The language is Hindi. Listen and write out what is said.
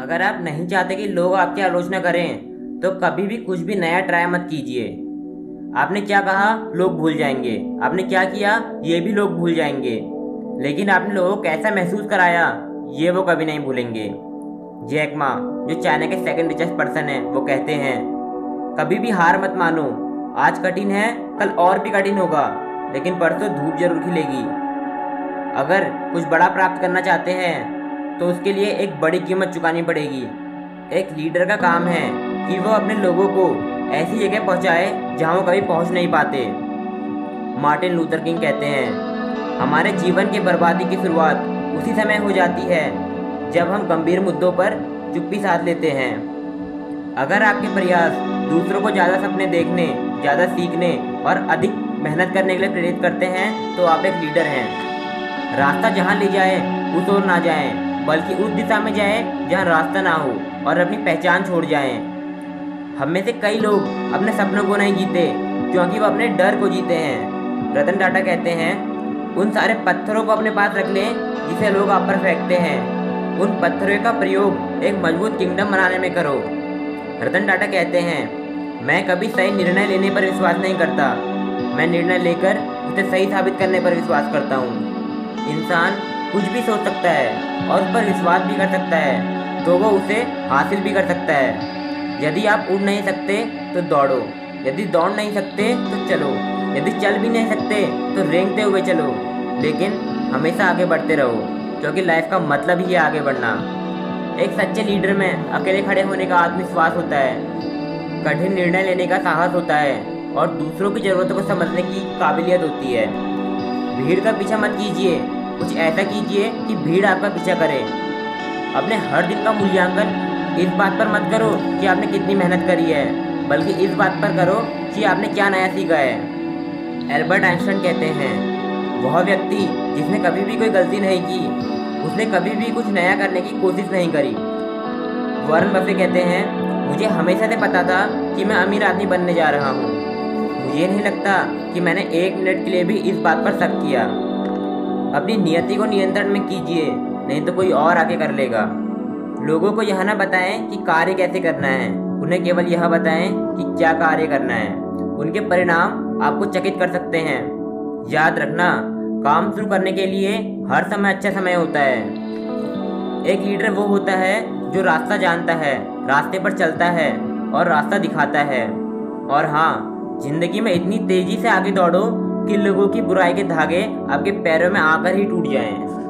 अगर आप नहीं चाहते कि लोग आपकी आलोचना करें तो कभी भी कुछ भी नया ट्राई मत कीजिए। आपने क्या कहा? लोग भूल जाएँगे। आपने क्या किया? ये भी लोग भूल जाएँगे। लेकिन आपने लोगों को कैसा महसूस कराया? ये वो कभी नहीं भूलेंगे। जैक मा, जो चाइना के सेकंड रिचेस्ट पर्सन है, वो कहते हैं, कभी भी हार मत मानो। आज कठिन है, कल और भी कठिन होगा, लेकिन परसों धूप ज़रूर खिलेगी। अगर कुछ बड़ा प्राप्त करना चाहते हैं तो उसके लिए एक बड़ी कीमत चुकानी पड़ेगी। एक लीडर का काम है कि वो अपने लोगों को ऐसी जगह पहुँचाए जहाँ वो कभी पहुँच नहीं पाते। मार्टिन लूथर किंग कहते हैं, हमारे जीवन की बर्बादी की शुरुआत उसी समय हो जाती है, जब हम गंभीर मुद्दों पर चुप्पी साध लेते हैं। अगर आपके प्रयास दूसरों को ज़्यादा सपने देखने, ज़्यादा सीखने और अधिक मेहनत करने के लिए प्रेरित करते हैं तो आप एक लीडर हैं। रास्ता जहाँ ले जाए, उस ओर ना जाए। बल्कि उस दिशा में जाए जहाँ रास्ता ना हो और अपनी पहचान छोड़ जाएँ। हम में से कई लोग अपने सपनों को नहीं जीते, क्योंकि वो अपने डर को जीते हैं। रतन टाटा कहते हैं, उन सारे पत्थरों को अपने पास रख लें, जिसे लोग आप पर फेंकते हैं। उन पत्थरों का प्रयोग एक मज़बूत किंगडम बनाने में करो। रतन टाटा कहते हैं, मैं कभी सही निर्णय लेने पर विश्वास नहीं करता। मैं निर्णय लेकर उसे सही साबित करने पर विश्वास करता हूँ। इंसान कुछ भी सोच सकता है और उस पर विश्वास भी कर सकता है तो वो उसे हासिल भी कर सकता है। यदि आप उड़ नहीं सकते तो दौड़ो। यदि दौड़ नहीं सकते तो चलो। यदि चल भी नहीं सकते तो रेंगते हुए चलो। लेकिन हमेशा आगे बढ़ते रहो, क्योंकि लाइफ का मतलब ही है आगे बढ़ना। एक सच्चे लीडर में अकेले खड़े होने का आत्मविश्वास होता है। कठिन निर्णय लेने का साहस होता है और दूसरों की ज़रूरतों को समझने की काबिलियत होती है। भीड़ का पीछा मत कीजिए। कुछ ऐसा कीजिए कि भीड़ आपका पीछा करे। अपने हर दिन का मूल्यांकन इस बात पर मत करो कि आपने कितनी मेहनत करी है, बल्कि इस बात पर करो कि आपने क्या नया सीखा है। एल्बर्ट आइंस्टाइन कहते हैं, वह व्यक्ति जिसने कभी भी कोई गलती नहीं की, उसने कभी भी कुछ नया करने की कोशिश नहीं करी। वरुण बफे कहते हैं, मुझे हमेशा से पता था कि मैं अमीर आदमी बनने जा रहा हूँ। मुझे नहीं लगता कि मैंने एक मिनट के लिए भी इस बात पर शक किया। अपनी नियति को नियंत्रण में कीजिए, नहीं तो कोई और आके कर लेगा। लोगों को यह ना बताएँ कि कार्य कैसे करना है, उन्हें केवल यह बताएँ कि क्या कार्य करना है। उनके परिणाम आपको चकित कर सकते हैं। याद रखना, काम शुरू करने के लिए हर समय अच्छा समय होता है। एक लीडर वो होता है जो रास्ता जानता है, रास्ते पर चलता है और रास्ता दिखाता है। और हाँ ज़िंदगी में इतनी तेज़ी से आगे दौड़ो कि लोगों की बुराई के धागे आपके पैरों में आकर ही टूट जाएँ।